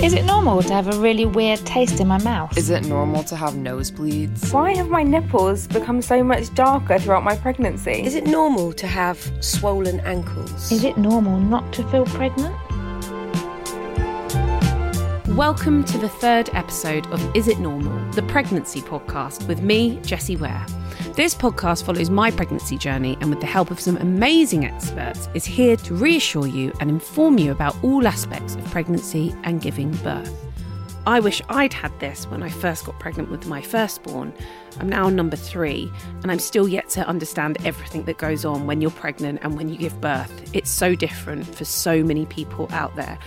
Is it normal to have a really weird taste in my mouth? Is it normal to have nosebleeds? Why have my nipples become so much darker throughout my pregnancy? Is it normal to have swollen ankles? Is it normal not to feel pregnant? Welcome to the third episode of Is It Normal, the pregnancy podcast with me, Jessie Ware. This podcast follows my pregnancy journey and, with the help of some amazing experts, is here to reassure you and inform you about all aspects of pregnancy and giving birth. I wish I'd had this when I first got pregnant with my firstborn. I'm now number three, and I'm still yet to understand everything that goes on when you're pregnant and when you give birth. It's so different for so many people out there.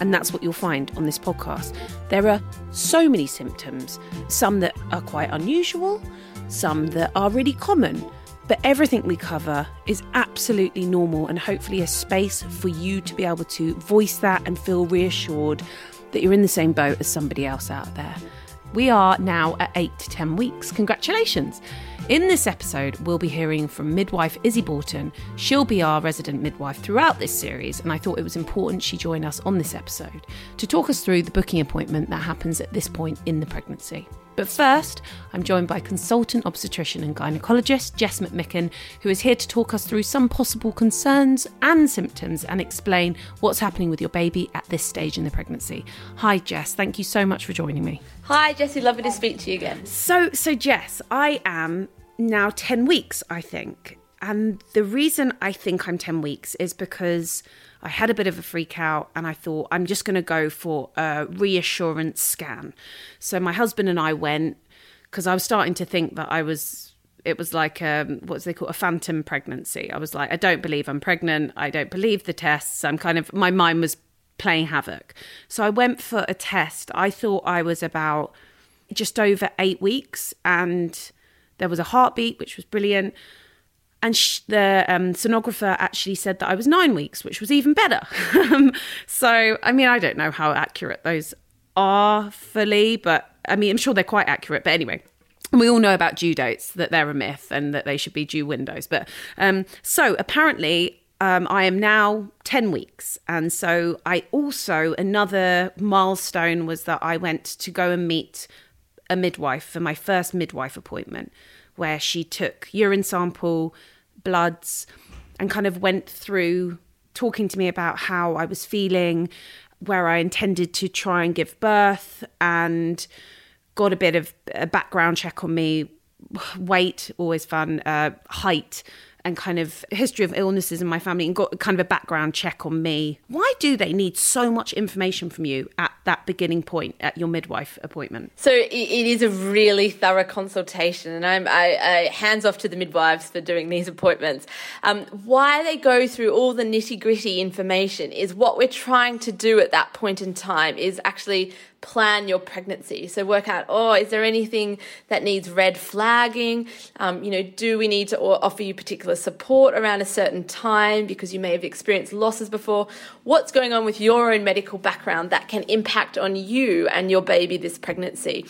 And that's what you'll find on this podcast. There are so many symptoms, some that are quite unusual, some that are really common. But everything we cover is absolutely normal and hopefully a space for you to be able to voice that and feel reassured that you're in the same boat as somebody else out there. We are now at 8 to 10 weeks. Congratulations. In this episode, we'll be hearing from midwife Izzy Borton. She'll be our resident midwife throughout this series, and I thought it was important she join us on this episode to talk us through the booking appointment that happens at this point in the pregnancy. But first, I'm joined by consultant obstetrician and gynecologist Jess McMicken, who is here to talk us through some possible concerns and symptoms and explain what's happening with your baby at this stage in the pregnancy. Hi, Jess. Thank you so much for joining me. Hi, Jessie. Lovely to speak to you again. So, so Jess, I am now 10 weeks, I think. And the reason I think I'm 10 weeks is because I had a bit of a freak out and I thought I'm just going to go for a reassurance scan. So my husband and I went because I was starting to think that I was it was like um, what's they call a phantom pregnancy. I was like, I don't believe I'm pregnant. I don't believe the tests. I'm kind of my mind was playing havoc. So I went for a test. I thought I was about just over eight weeks, and there was a heartbeat, which was brilliant and sh- the um, sonographer actually said that I was nine weeks, which was even better. so, I mean, I don't know how accurate those are fully, but I mean, I'm sure they're quite accurate. But anyway, we all know about due dates that they're a myth and that they should be due windows. But um, so apparently, um, I am now 10 weeks. And so I also, another milestone was that I went to go and meet a midwife for my first midwife appointment where she took urine sample, bloods, and kind of went through talking to me about how I was feeling, where I intended to try and give birth, and got a bit of a background check on me. Weight, always fun. Uh, height, and kind of history of illnesses in my family and got kind of a background check on me. Why do they need so much information from you at that beginning point at your midwife appointment? So it is a really thorough consultation, and I'm I, I, hands off to the midwives for doing these appointments. Um, why they go through all the nitty gritty information is what we're trying to do at that point in time is actually plan your pregnancy. So work out, oh, is there anything that needs red flagging? Um, you know, do we need to offer you particular support around a certain time because you may have experienced losses before? What's going on with your own medical background that can impact on you and your baby this pregnancy?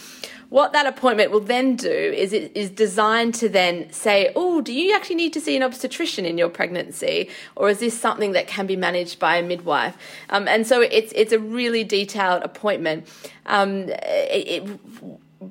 What that appointment will then do is it is designed to then say, oh, do you actually need to see an obstetrician in your pregnancy, or is this something that can be managed by a midwife? Um, and so it's it's a really detailed appointment. Um, it, it,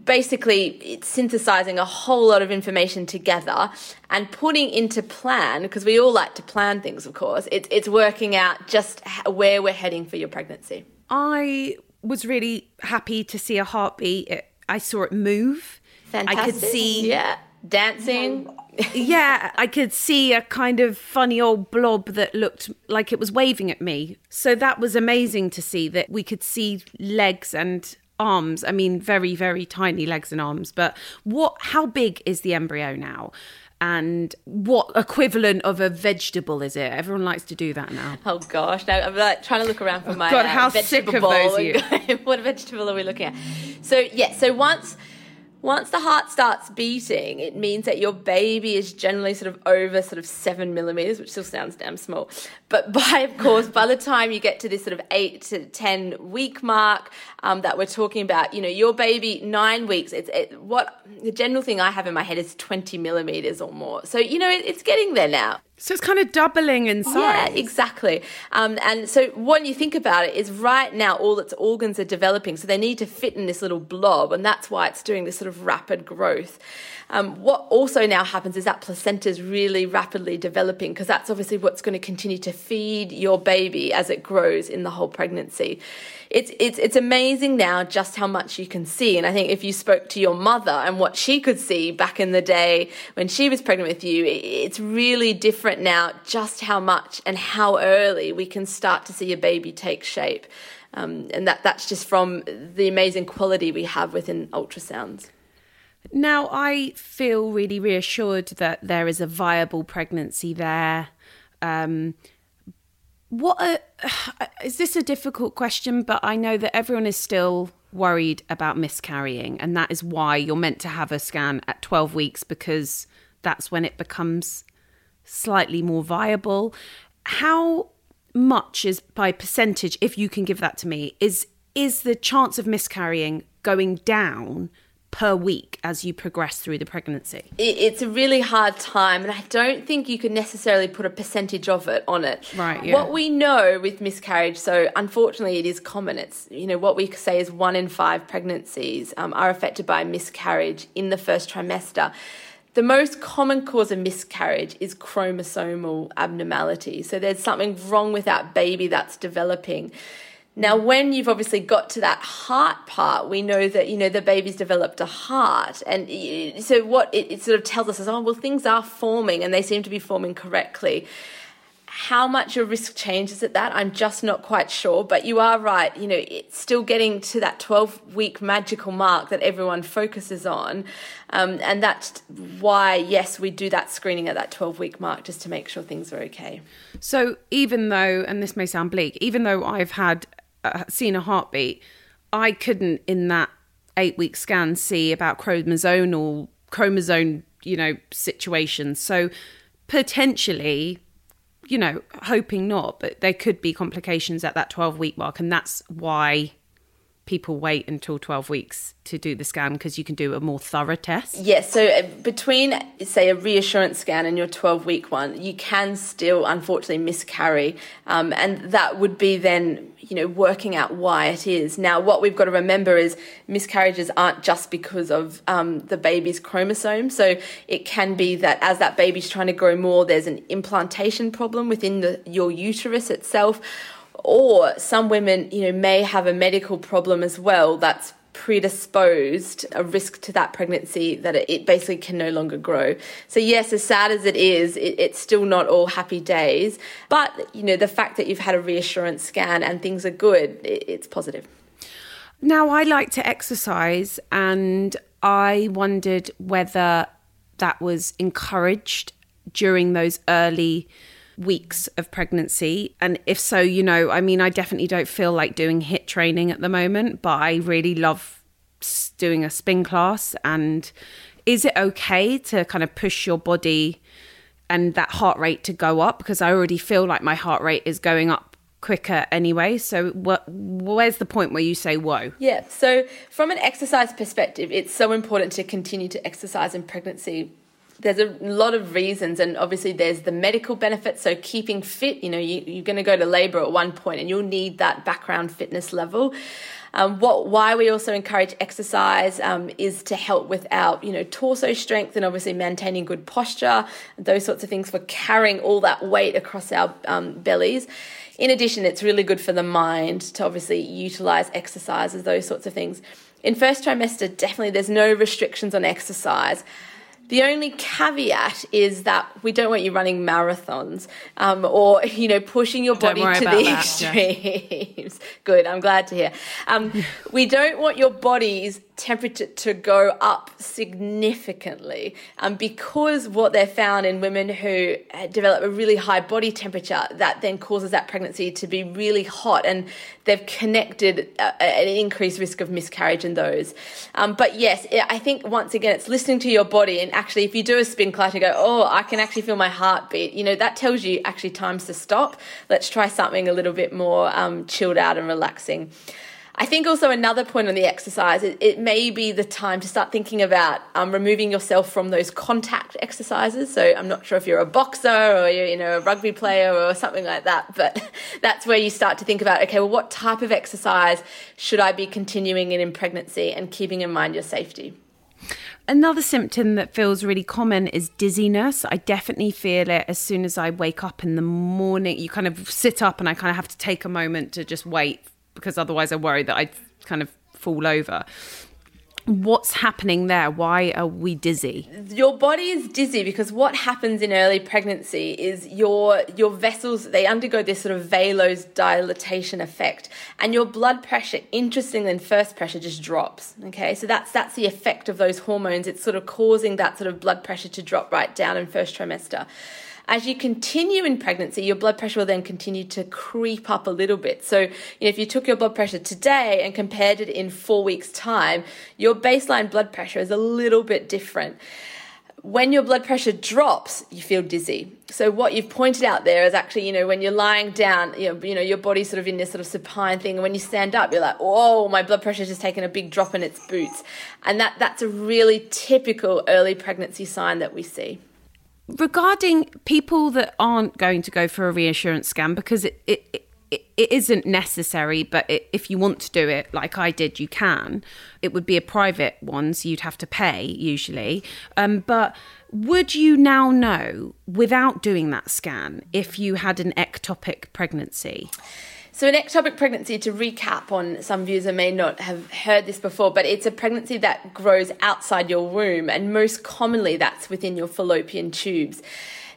basically it's synthesizing a whole lot of information together and putting into plan because we all like to plan things of course it's it's working out just where we're heading for your pregnancy i was really happy to see a heartbeat it, i saw it move Fantastic. i could see yeah dancing yeah, I could see a kind of funny old blob that looked like it was waving at me. So that was amazing to see that we could see legs and arms. I mean, very, very tiny legs and arms. But what? How big is the embryo now? And what equivalent of a vegetable is it? Everyone likes to do that now. Oh gosh, now I'm like trying to look around for my God, uh, how vegetable sick of those you? what vegetable are we looking at? So yeah, so once once the heart starts beating, it means that your baby is generally sort of over sort of seven millimeters, which still sounds damn small. But by, of course, by the time you get to this sort of eight to 10 week mark um, that we're talking about, you know, your baby, nine weeks, it's it, what the general thing I have in my head is 20 millimeters or more. So, you know, it, it's getting there now. So it's kind of doubling in size. Yeah, exactly. Um, and so when you think about it, is right now all its organs are developing, so they need to fit in this little blob, and that's why it's doing this sort of rapid growth. Um, what also now happens is that placenta is really rapidly developing because that's obviously what's going to continue to feed your baby as it grows in the whole pregnancy. It's, it's, it's amazing now just how much you can see. And I think if you spoke to your mother and what she could see back in the day when she was pregnant with you, it's really different now just how much and how early we can start to see a baby take shape. Um, and that, that's just from the amazing quality we have within ultrasounds. Now, I feel really reassured that there is a viable pregnancy there. Um, what a, uh, is this a difficult question? But I know that everyone is still worried about miscarrying, and that is why you're meant to have a scan at 12 weeks because that's when it becomes slightly more viable. How much is by percentage, if you can give that to me, is is the chance of miscarrying going down per week as you progress through the pregnancy? It's a really hard time, and I don't think you could necessarily put a percentage of it on it. Right. Yeah. What we know with miscarriage, so unfortunately, it is common. It's you know what we say is one in five pregnancies um, are affected by miscarriage in the first trimester. The most common cause of miscarriage is chromosomal abnormality. So there's something wrong with that baby that's developing. Now, when you've obviously got to that heart part, we know that, you know, the baby's developed a heart. And so what it, it, sort of tells us is, oh, well, things are forming and they seem to be forming correctly. How much your risk changes at that, I'm just not quite sure. But you are right, you know, it's still getting to that 12 week magical mark that everyone focuses on. Um, and that's why, yes, we do that screening at that 12 week mark just to make sure things are okay. So even though, and this may sound bleak, even though I've had uh, seen a heartbeat, I couldn't in that eight week scan see about chromosomal chromosome, you know, situations. So potentially, you know, hoping not, but there could be complications at that 12 week mark. And that's why people wait until 12 weeks to do the scan because you can do a more thorough test? Yes, so uh, between, say, a reassurance scan and your 12 week one, you can still unfortunately miscarry. Um, and that would be then, you know, working out why it is. Now, what we've got to remember is miscarriages aren't just because of um, the baby's chromosome. So it can be that as that baby's trying to grow more, there's an implantation problem within the, your uterus itself or some women, you know, may have a medical problem as well that's predisposed a risk to that pregnancy that it, basically can no longer grow. So yes, as sad as it is, it, it's still not all happy days. But you know, the fact that you've had a reassurance scan and things are good, it, it's positive. Now I like to exercise, and I wondered whether that was encouraged during those early weeks of pregnancy? And if so, you know, I mean, I definitely don't feel like doing HIIT training at the moment, but I really love doing a spin class. And is it okay to kind of push your body and that heart rate to go up? Because I already feel like my heart rate is going up quicker anyway. So what where's the point where you say whoa? Yeah. So from an exercise perspective, it's so important to continue to exercise in pregnancy there's a lot of reasons and obviously there's the medical benefits so keeping fit you know you, you're going to go to labor at one point and you'll need that background fitness level. Um, what why we also encourage exercise um, is to help with our you know torso strength and obviously maintaining good posture those sorts of things for carrying all that weight across our um, bellies. In addition it's really good for the mind to obviously utilize exercises those sorts of things. In first trimester definitely there's no restrictions on exercise the only caveat is that we don't want you running marathons um, or you know pushing your body to the that, extremes. Good, I'm glad to hear. Um, we don't want your body's temperature to go up significantly. Um, because what they found in women who uh, develop a really high body temperature that then causes that pregnancy to be really hot. And they've connected uh, an increased risk of miscarriage in those. Um, but yes i think once again it's listening to your body. And actually if you do a spin class and go oh i can actually feel my heartbeat. You know that tells you actually times to stop. Let's try something a little bit more um, chilled out and relaxing I think also another point on the exercise, it, it may be the time to start thinking about um, removing yourself from those contact exercises. So I'm not sure if you're a boxer or you're, you know, a rugby player or something like that, but that's where you start to think about, okay, well, what type of exercise should I be continuing in in pregnancy and keeping in mind your safety? Another symptom that feels really common is dizziness. I definitely feel it as soon as I wake up in the morning. You kind of sit up and I kind of have to take a moment to just wait because otherwise I worry that I'd kind of fall over. What's happening there? Why are we dizzy? Your body is dizzy because what happens in early pregnancy is your your vessels they undergo this sort of vasodilatation effect, and your blood pressure, interestingly, in first pressure just drops. Okay, so that's that's the effect of those hormones. It's sort of causing that sort of blood pressure to drop right down in first trimester. As you continue in pregnancy, your blood pressure will then continue to creep up a little bit. So, you know, if you took your blood pressure today and compared it in four weeks' time, your baseline blood pressure is a little bit different when your blood pressure drops, you feel dizzy. So what you've pointed out there is actually, you know, when you're lying down, you know, you know, your body's sort of in this sort of supine thing, and when you stand up, you're like, oh, my blood pressure's just taken a big drop in its boots, and that that's a really typical early pregnancy sign that we see regarding people that aren't going to go for a reassurance scan because it, it, it, it isn't necessary, but it, if you want to do it like I did, you can. It would be a private one, so you'd have to pay usually. Um, but would you now know without doing that scan if you had an ectopic pregnancy? So, an ectopic pregnancy, to recap on some viewers may not have heard this before, but it's a pregnancy that grows outside your womb, and most commonly that's within your fallopian tubes.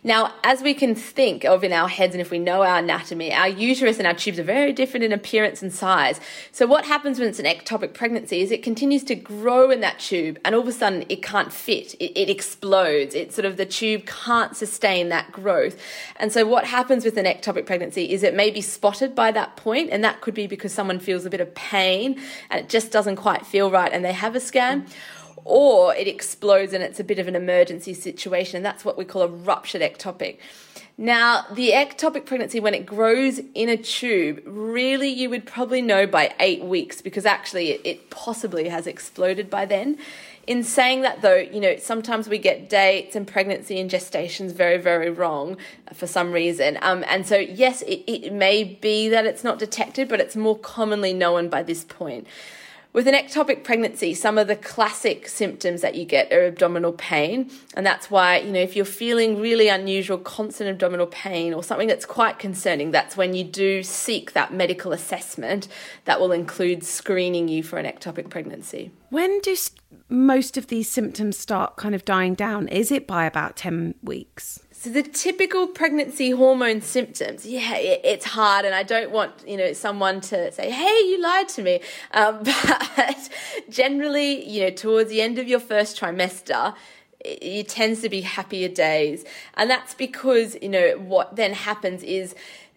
Now, as we can think of in our heads, and if we know our anatomy, our uterus and our tubes are very different in appearance and size. So, what happens when it's an ectopic pregnancy is it continues to grow in that tube, and all of a sudden it can't fit. It, it explodes. It sort of the tube can't sustain that growth. And so, what happens with an ectopic pregnancy is it may be spotted by that point, and that could be because someone feels a bit of pain and it just doesn't quite feel right, and they have a scan. Mm-hmm or it explodes and it's a bit of an emergency situation. And that's what we call a ruptured ectopic. Now, the ectopic pregnancy, when it grows in a tube, really you would probably know by eight weeks because actually it, possibly has exploded by then. In saying that, though, you know, sometimes we get dates and pregnancy and gestations very, very wrong for some reason. Um, and so, yes, it, it may be that it's not detected, but it's more commonly known by this point. With an ectopic pregnancy, some of the classic symptoms that you get are abdominal pain. And that's why, you know, if you're feeling really unusual, constant abdominal pain or something that's quite concerning, that's when you do seek that medical assessment that will include screening you for an ectopic pregnancy. When do most of these symptoms start kind of dying down? Is it by about 10 weeks? So the typical pregnancy hormone symptoms, yeah, it, it's hard, and I don't want you know someone to say, "Hey, you lied to me." Um, but generally, you know, towards the end of your first trimester, it, it tends to be happier days, and that's because you know what then happens is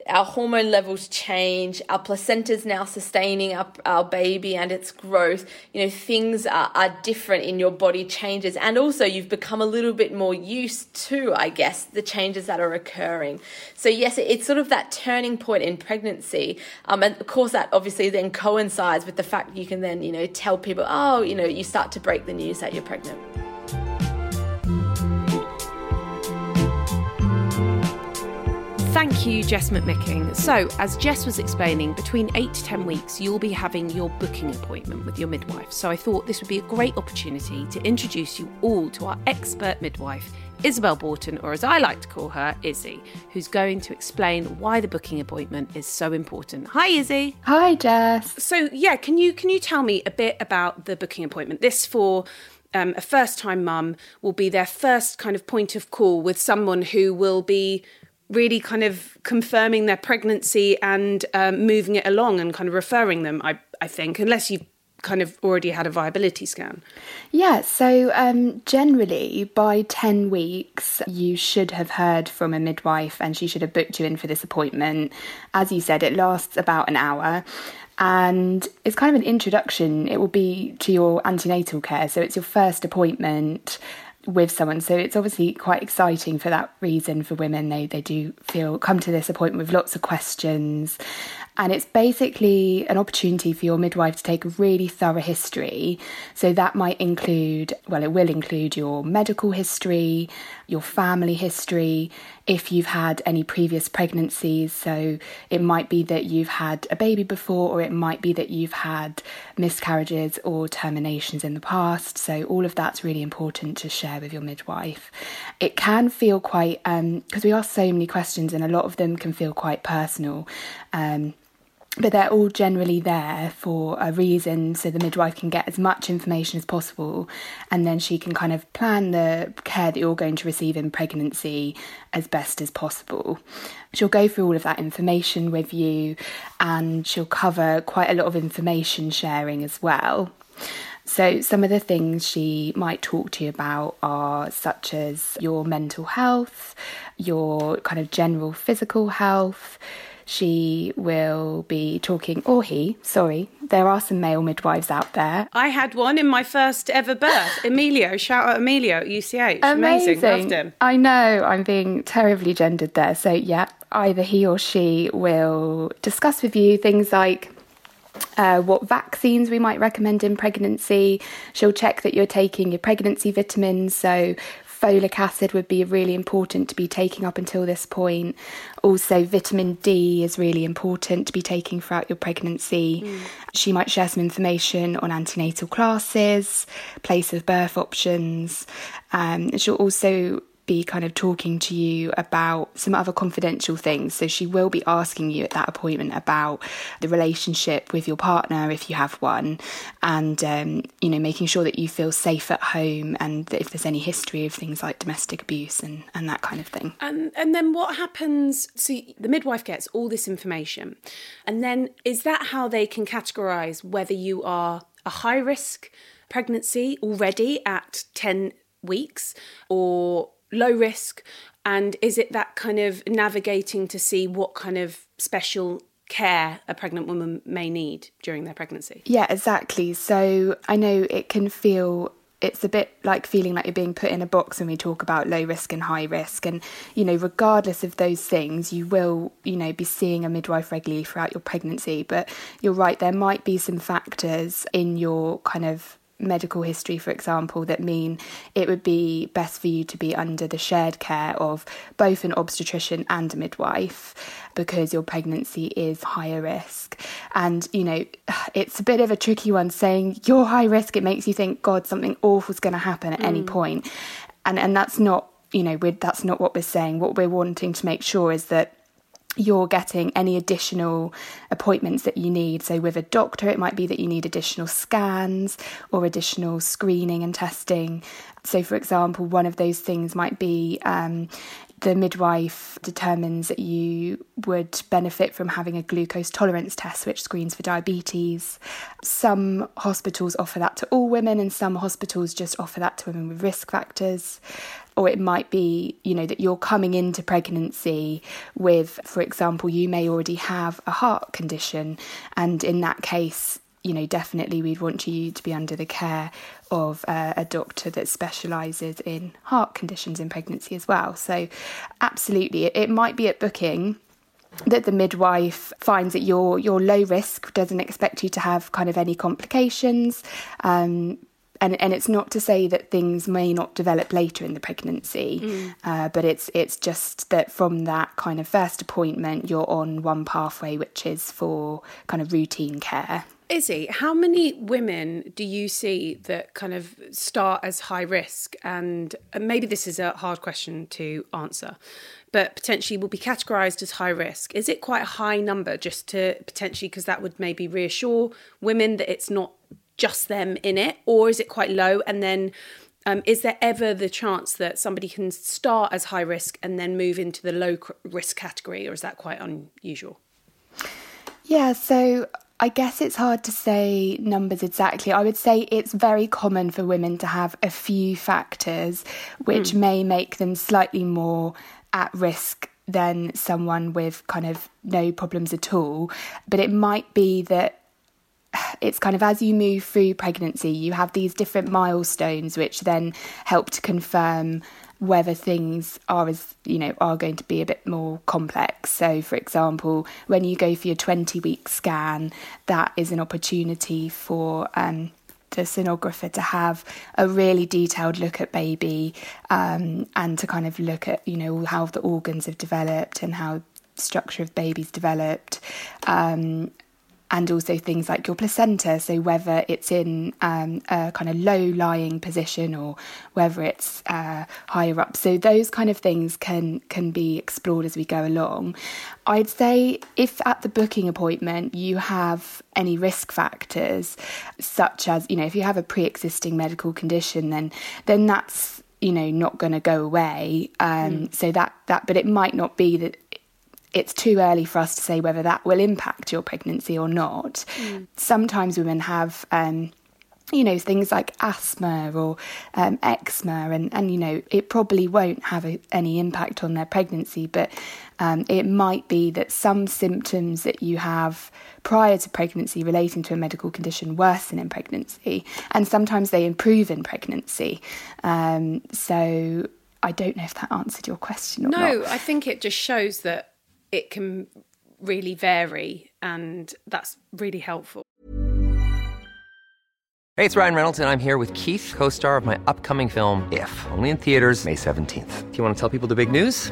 our hormone levels change, our placenta is now sustaining our, our baby and its growth. You know, things are, are different in your body changes, and also you've become a little bit more used to, I guess, the changes that are occurring. So, yes, it's sort of that turning point in pregnancy. Um, and of course, that obviously then coincides with the fact you can then, you know, tell people, oh, you know, you start to break the news that you're pregnant. Thank you, Jess McMicking. So, as Jess was explaining, between eight to 10 weeks, you'll be having your booking appointment with your midwife. So, I thought this would be a great opportunity to introduce you all to our expert midwife, Isabel Borton, or as I like to call her, Izzy, who's going to explain why the booking appointment is so important. Hi, Izzy. Hi, Jess. So, yeah, can you can you tell me a bit about the booking appointment? This for um, a first time mum will be their first kind of point of call with someone who will be really kind of confirming their pregnancy and um, moving it along and kind of referring them, I, I think, unless you've kind of already had a viability scan. Yeah, so um, generally by 10 weeks, you should have heard from a midwife and she should have booked you in for this appointment. As you said, it lasts about an hour and it's kind of an introduction. It will be to your antenatal care, so it's your first appointment with someone. So it's obviously quite exciting for that reason for women. They they do feel come to this appointment with lots of questions. And it's basically an opportunity for your midwife to take a really thorough history. So that might include, well, it will include your medical history, your family history, if you've had any previous pregnancies. So it might be that you've had a baby before, or it might be that you've had miscarriages or terminations in the past. So all of that's really important to share with your midwife. It can feel quite, because um, we ask so many questions and a lot of them can feel quite personal. Um, but they're all generally there for a reason so the midwife can get as much information as possible and then she can kind of plan the care that you're going to receive in pregnancy as best as possible. She'll go through all of that information with you and she'll cover quite a lot of information sharing as well. So, some of the things she might talk to you about are such as your mental health, your kind of general physical health she will be talking, or he, sorry, there are some male midwives out there. I had one in my first ever birth. Emilio, shout out Emilio at UCH. Amazing. Amazing. Loved him. I know, I'm being terribly gendered there. So, yeah, either he or she will discuss with you things like uh, what vaccines we might recommend in pregnancy. She'll check that you're taking your pregnancy vitamins, so folic acid would be really important to be taking up until this point. Also, vitamin D is really important to be taking throughout your pregnancy. Mm. She might share some information on antenatal classes, place of birth options. Um, she'll also be kind of talking to you about some other confidential things. So she will be asking you at that appointment about the relationship with your partner if you have one, and um, you know making sure that you feel safe at home and if there's any history of things like domestic abuse and and that kind of thing. And and then what happens? So the midwife gets all this information, and then is that how they can categorise whether you are a high risk pregnancy already at 10 weeks or low risk? And is it that kind of navigating to see what kind of special care a pregnant woman may need during their pregnancy? Yeah, exactly. So I know it can feel it's a bit like feeling like you're being put in a box when we talk about low risk and high risk and you know regardless of those things you will you know be seeing a midwife regularly throughout your pregnancy but you're right there might be some factors in your kind of medical history, for example, that mean it would be best for you to be under the shared care of both an obstetrician and a midwife because your pregnancy is higher risk. And, you know, it's a bit of a tricky one saying you're high risk, it makes you think, God, something awful's going to happen at mm. any point. And, and that's not, you know, that's not what we're saying. What we're wanting to make sure is that you're getting any additional appointments that you need. So, with a doctor, it might be that you need additional scans or additional screening and testing. So, for example, one of those things might be um, the midwife determines that you would benefit from having a glucose tolerance test, which screens for diabetes. Some hospitals offer that to all women, and some hospitals just offer that to women with risk factors or it might be, you know, that you're coming into pregnancy with, for example, you may already have a heart condition, and in that case, you know, definitely we'd want you to be under the care of uh, a doctor that specialises in heart conditions in pregnancy as well. So, absolutely, it, it might be at booking that the midwife finds that you're you're low risk, doesn't expect you to have kind of any complications. Um, and and it's not to say that things may not develop later in the pregnancy, mm. uh, but it's it's just that from that kind of first appointment, you're on one pathway, which is for kind of routine care. Izzy, how many women do you see that kind of start as high risk? And, and maybe this is a hard question to answer, but potentially will be categorized as high risk. Is it quite a high number just to potentially, because that would maybe reassure women that it's not just them in it, or is it quite low? And then um, is there ever the chance that somebody can start as high risk and then move into the low risk category, or is that quite unusual? Yeah, so I guess it's hard to say numbers exactly. I would say it's very common for women to have a few factors which mm. may make them slightly more at risk than someone with kind of no problems at all. But it might be that it's kind of as you move through pregnancy, you have these different milestones which then help to confirm whether things are as you know are going to be a bit more complex. So for example when you go for your 20 week scan that is an opportunity for um, the sonographer to have a really detailed look at baby um, and to kind of look at you know how the organs have developed and how structure of babies developed. Um, and also things like your placenta. So, whether it's in um, a kind of low lying position or whether it's uh, higher up. So, those kind of things can, can be explored as we go along. I'd say if at the booking appointment you have any risk factors, such as, you know, if you have a pre existing medical condition, then, then that's you know not going to go away um, mm. so that that but it might not be that it's too early for us to say whether that will impact your pregnancy or not. Mm. Sometimes women have. Um, you know things like asthma or um, eczema and, and you know it probably won't have a, any impact on their pregnancy but um, it might be that some symptoms that you have prior to pregnancy relating to a medical condition worsen in pregnancy and sometimes they improve in pregnancy um, so I don't know if that answered your question or no, not. No, I think it just shows that it can really vary, and that's really helpful. Hey, it's Ryan Reynolds, and I'm here with Keith, co star of my upcoming film, If, only in theaters, May 17th. Do you want to tell people the big news?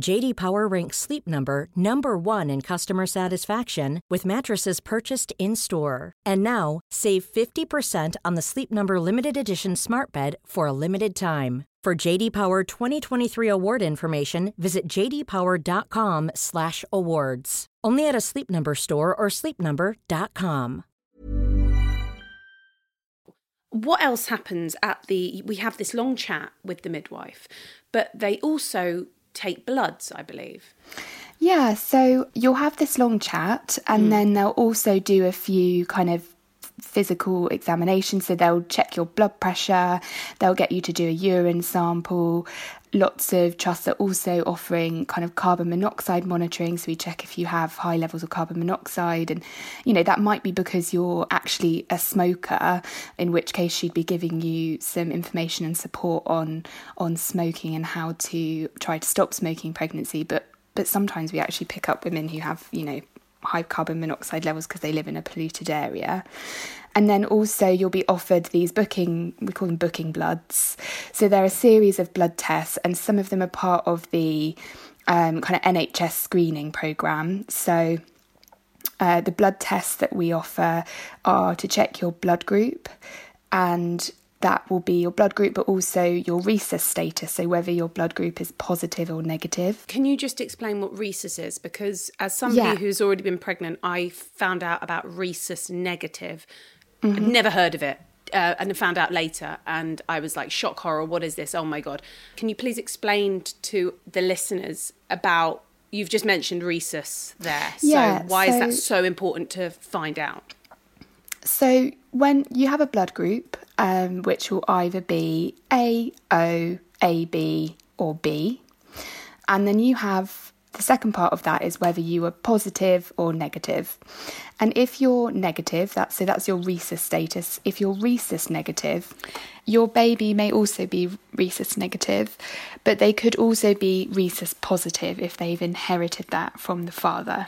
JD Power ranks Sleep Number number 1 in customer satisfaction with mattresses purchased in-store. And now, save 50% on the Sleep Number limited edition Smart Bed for a limited time. For JD Power 2023 award information, visit jdpower.com/awards. Only at a Sleep Number store or sleepnumber.com. What else happens at the we have this long chat with the midwife, but they also take bloods, I believe. Yeah, so you'll have this long chat and mm. then they'll also do a few kind of physical examination. So they'll check your blood pressure, they'll get you to do a urine sample. Lots of trusts are also offering kind of carbon monoxide monitoring. So we check if you have high levels of carbon monoxide. And, you know, that might be because you're actually a smoker, in which case she'd be giving you some information and support on on smoking and how to try to stop smoking pregnancy. But but sometimes we actually pick up women who have, you know, high carbon monoxide levels because they live in a polluted area. And then also you'll be offered these booking, we call them booking bloods. So there are a series of blood tests, and some of them are part of the um, kind of NHS screening program. So uh, the blood tests that we offer are to check your blood group, and that will be your blood group, but also your rhesus status, so whether your blood group is positive or negative. Can you just explain what rhesus is? Because as somebody Yeah. who's already been pregnant, I found out about rhesus negative. Mhm. I'd never heard of it. Uh, and found out later, and I was like, shock horror, what is this? Oh my God. Can you please explain to the listeners about, you've just mentioned rhesus there. Yeah, so, why is that so- so important to find out? So when you have a blood group, um, which will either be A, O, AB, or B, and then you have the second part of that is whether you are positive or negative. And if you're negative, that's so that's your rhesus status. If you're rhesus negative, your baby may also be rhesus negative, but they could also be rhesus positive if they've inherited that from the father.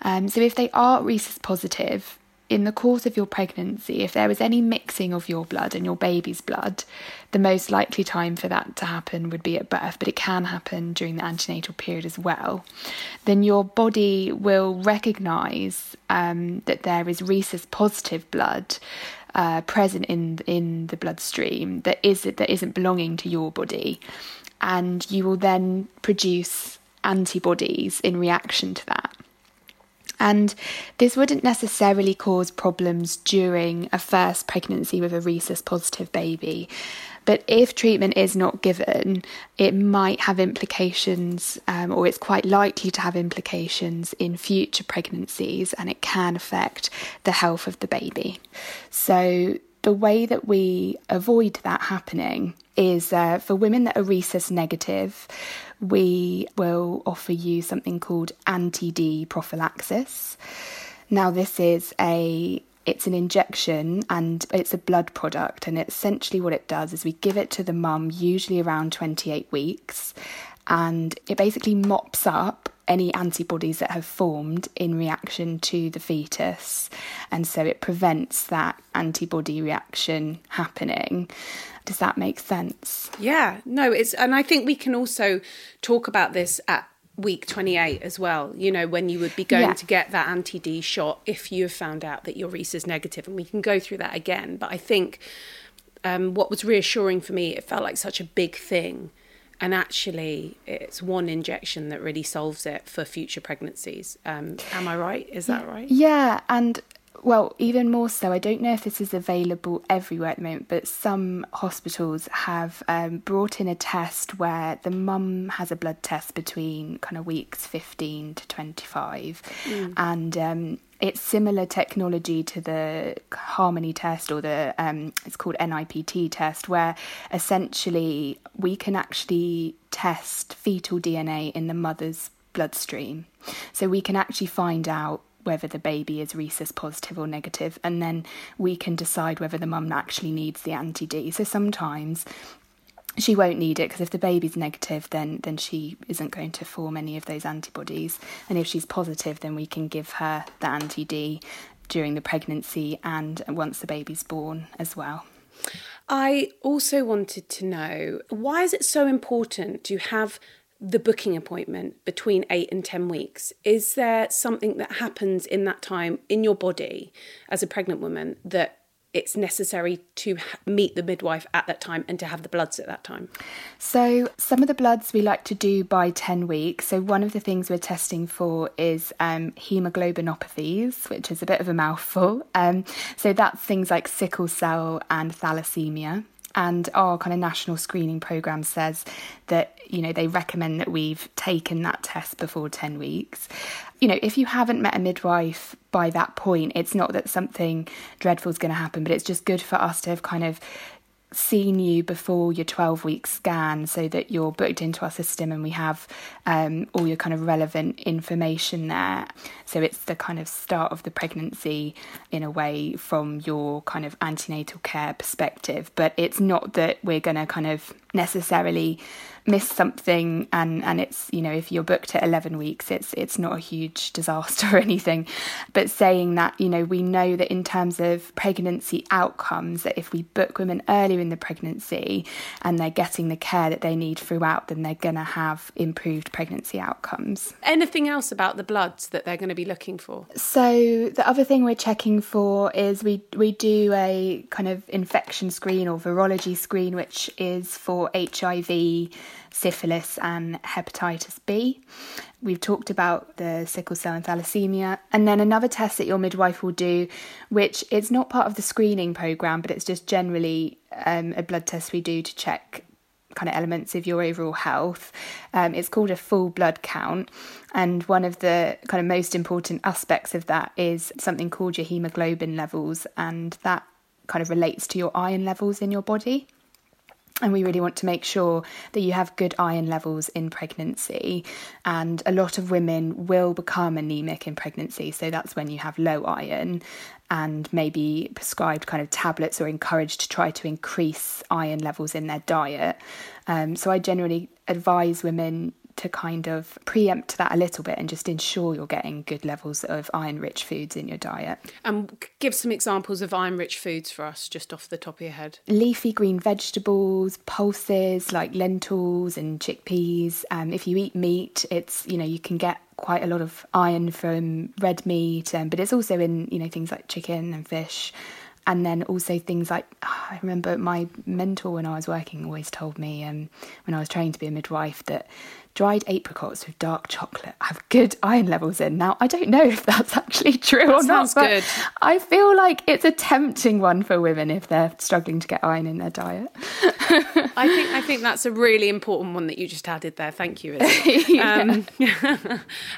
Um, so if they are rhesus positive, in the course of your pregnancy, if there is any mixing of your blood and your baby's blood, the most likely time for that to happen would be at birth, but it can happen during the antenatal period as well. Then your body will recognise um, that there is rhesus positive blood. Uh, present in in the bloodstream that is that isn't belonging to your body, and you will then produce antibodies in reaction to that. And this wouldn't necessarily cause problems during a first pregnancy with a rhesus positive baby. But if treatment is not given, it might have implications, um, or it's quite likely to have implications in future pregnancies, and it can affect the health of the baby. So, the way that we avoid that happening is uh, for women that are rhesus negative, we will offer you something called anti-D prophylaxis. Now, this is a it's an injection and it's a blood product, and essentially what it does is we give it to the mum usually around 28 weeks, and it basically mops up any antibodies that have formed in reaction to the fetus, and so it prevents that antibody reaction happening. Does that make sense? Yeah, no, it's, and I think we can also talk about this at week 28 as well, you know, when you would be going Yeah. to get that anti D shot if you have found out that your rhesus negative, and we can go through that again. But I think um, what was reassuring for me, it felt like such a big thing. And actually, it's one injection that really solves it for future pregnancies. Um, am I right? Is that right? Yeah, and well, even more so, I don't know if this is available everywhere at the moment, but some hospitals have um, brought in a test where the mum has a blood test between kind of weeks 15 to 25. Mm. And um, it's similar technology to the Harmony test or the, um, it's called NIPT test, where essentially we can actually test fetal DNA in the mother's bloodstream. So we can actually find out whether the baby is rhesus positive or negative, and then we can decide whether the mum actually needs the anti D. So sometimes she won't need it because if the baby's negative, then then she isn't going to form any of those antibodies, and if she's positive, then we can give her the anti D during the pregnancy and once the baby's born as well. I also wanted to know why is it so important to have the booking appointment between 8 and 10 weeks is there something that happens in that time in your body as a pregnant woman that it's necessary to meet the midwife at that time and to have the bloods at that time So, some of the bloods we like to do by 10 weeks. So, one of the things we're testing for is um, hemoglobinopathies, which is a bit of a mouthful. Um, so, that's things like sickle cell and thalassemia. And our kind of national screening program says that, you know, they recommend that we've taken that test before 10 weeks. You know, if you haven't met a midwife by that point, it's not that something dreadful is going to happen, but it's just good for us to have kind of seen you before your 12 week scan so that you're booked into our system and we have um, all your kind of relevant information there. So it's the kind of start of the pregnancy in a way from your kind of antenatal care perspective. But it's not that we're going to kind of necessarily miss something and and it's you know if you're booked at 11 weeks it's it's not a huge disaster or anything. But saying that you know we know that in terms of pregnancy outcomes that if we book women earlier in the pregnancy and they're getting the care that they need throughout then they're going to have improved pregnancy outcomes. Anything else about the bloods that they're going to be looking for? So the other thing we're checking for is we we do a kind of infection screen or virology screen which is for HIV syphilis and hepatitis B. We've talked about the sickle cell and thalassemia. And then another test that your midwife will do, which is not part of the screening program, but it's just generally um, a blood test we do to check kind of elements of your overall health. Um, it's called a full blood count. And one of the kind of most important aspects of that is something called your hemoglobin levels. And that kind of relates to your iron levels in your body. And we really want to make sure that you have good iron levels in pregnancy. And a lot of women will become anemic in pregnancy. So that's when you have low iron and maybe prescribed kind of tablets or encouraged to try to increase iron levels in their diet. Um, so I generally advise women to kind of preempt that a little bit and just ensure you're getting good levels of iron rich foods in your diet. And um, give some examples of iron rich foods for us, just off the top of your head. Leafy green vegetables, pulses like lentils and chickpeas. Um, if you eat meat, it's, you know, you can get quite a lot of iron from red meat, um, but it's also in, you know, things like chicken and fish and then also things like I remember my mentor when I was working always told me um, when I was training to be a midwife that dried apricots with dark chocolate have good iron levels in. Now, I don't know if that's actually true that or not, but good. I feel like it's a tempting one for women if they're struggling to get iron in their diet. I think I think that's a really important one that you just added there. Thank you, Izzy. um,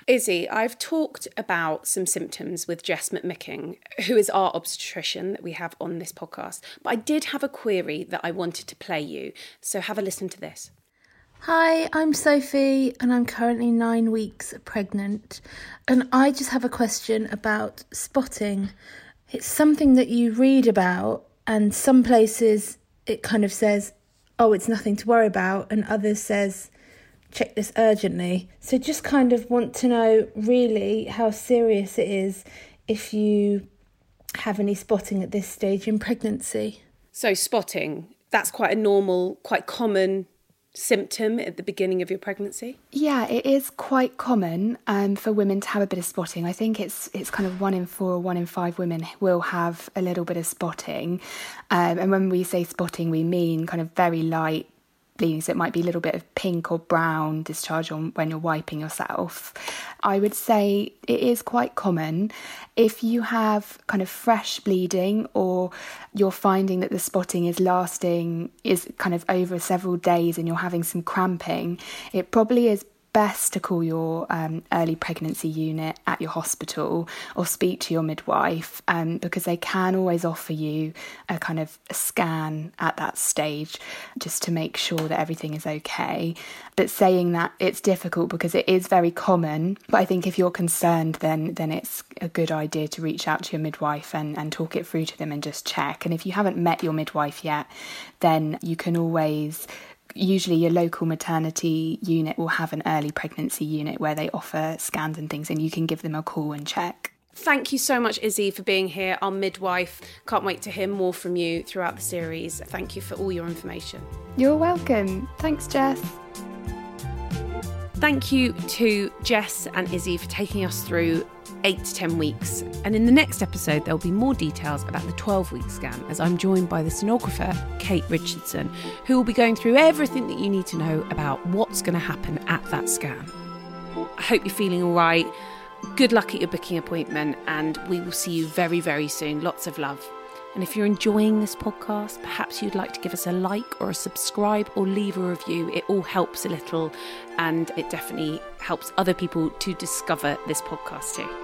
Izzy, I've talked about some symptoms with Jess McMicking, who is our obstetrician that we have on this podcast. But I did have a query that I wanted to play you. So have a listen to this. Hi, I'm Sophie, and I'm currently nine weeks pregnant. And I just have a question about spotting. It's something that you read about, and some places it kind of says, oh, it's nothing to worry about, and others says, check this urgently. So just kind of want to know really how serious it is if you have any spotting at this stage in pregnancy. So, spotting, that's quite a normal, quite common symptom at the beginning of your pregnancy? Yeah, it is quite common um, for women to have a bit of spotting. I think it's it's kind of one in four or one in five women will have a little bit of spotting. Um, and when we say spotting, we mean kind of very light bleeding, so it might be a little bit of pink or brown discharge on when you're wiping yourself. I would say it is quite common if you have kind of fresh bleeding or you're finding that the spotting is lasting is kind of over several days and you're having some cramping, it probably is best to call your um, early pregnancy unit at your hospital or speak to your midwife um, because they can always offer you a kind of scan at that stage just to make sure that everything is okay. But saying that it's difficult because it is very common, but I think if you're concerned, then then it's a good idea to reach out to your midwife and, and talk it through to them and just check. And if you haven't met your midwife yet, then you can always usually your local maternity unit will have an early pregnancy unit where they offer scans and things and you can give them a call and check. Thank you so much, Izzy, for being here, our midwife. Can't wait to hear more from you throughout the series. Thank you for all your information. You're welcome. Thanks, Jess. Thank you to Jess and Izzy for taking us through eight to 10 weeks. And in the next episode, there'll be more details about the 12 week scan as I'm joined by the sonographer, Kate Richardson, who will be going through everything that you need to know about what's going to happen at that scan. I hope you're feeling all right. Good luck at your booking appointment, and we will see you very, very soon. Lots of love. And if you're enjoying this podcast, perhaps you'd like to give us a like or a subscribe or leave a review. It all helps a little and it definitely helps other people to discover this podcast too.